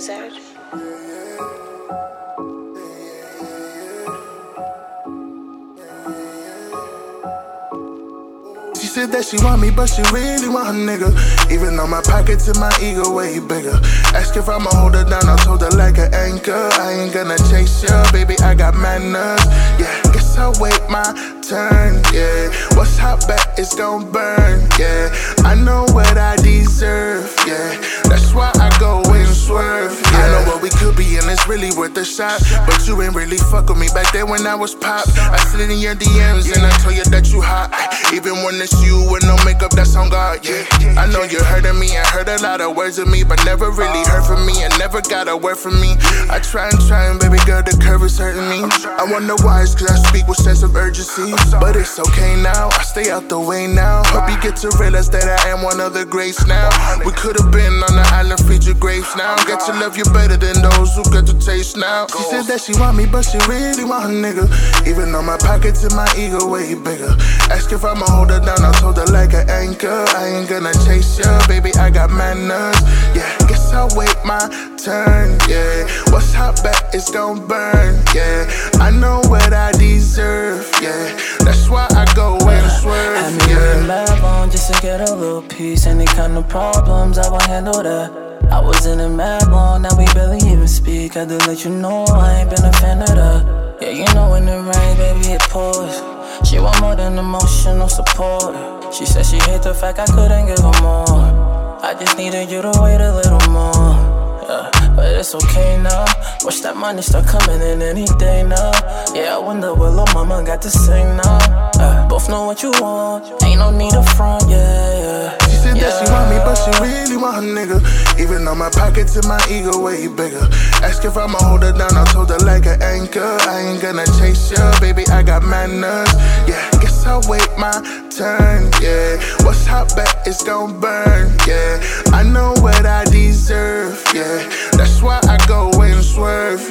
She said that she want me, but she really want a nigga. Even though my pockets and my ego way bigger. Ask if I'ma hold her down, I told her like an anchor. I ain't gonna chase ya, baby, I got manners. Yeah, guess I'll wait my turn. Yeah, what's hot, bet it's gon' burn. Yeah, I know what I deserve. Yeah, that's why I go and swerve. We could be, and it's really worth a shot. But you ain't really fuck with me back then when I was pop. I slid in your DMs and I told you that you hot. Even when it's you with no makeup, that's on God. Yeah, I know you heard of me and heard a lot of words of me, but never really heard from me and never got a word from me. I try and try, and baby girl, the curve is hurting me. I wonder why it's cause I speak with sense of urgency. But it's okay now, I stay out the way now. Hope you get to realize that I am one of the greats now. We could have been island, feed your grapes now. Get to love you better than those who get to taste now. She said that she want me, but she really want a nigga. Even though my pockets and my ego way bigger. Ask if I'ma hold her down, I told her like an anchor. I ain't gonna chase ya, baby, I got manners. Yeah, guess I'll wait my turn. Yeah, what's hot, bet it's gon' burn. Yeah, I know what I deserve. To get a little piece. Any kind of problems, I will handle that. I was in a mad long, now we barely even speak. I to let you know I ain't been a fan of that. Yeah, you know when it rains, baby, it pours. She want more than emotional support. She said she hate the fact I couldn't give her more. I just needed you to wait a little more. Yeah, but it's okay now. Watch that money start coming in any day now. Yeah, I wonder what little mama got to say now. Know what you want, ain't no need of front, yeah, yeah. She said that she want me, but she really want a nigga. Even though my pockets and my ego way bigger. Ask if I'ma hold her down, I told her like an anchor. I ain't gonna chase ya, baby, I got manners. Yeah, guess I'll wait my turn. Yeah, what's hot, bet it's gon' burn. Yeah, I know what I deserve. Yeah, that's why I go and swerve.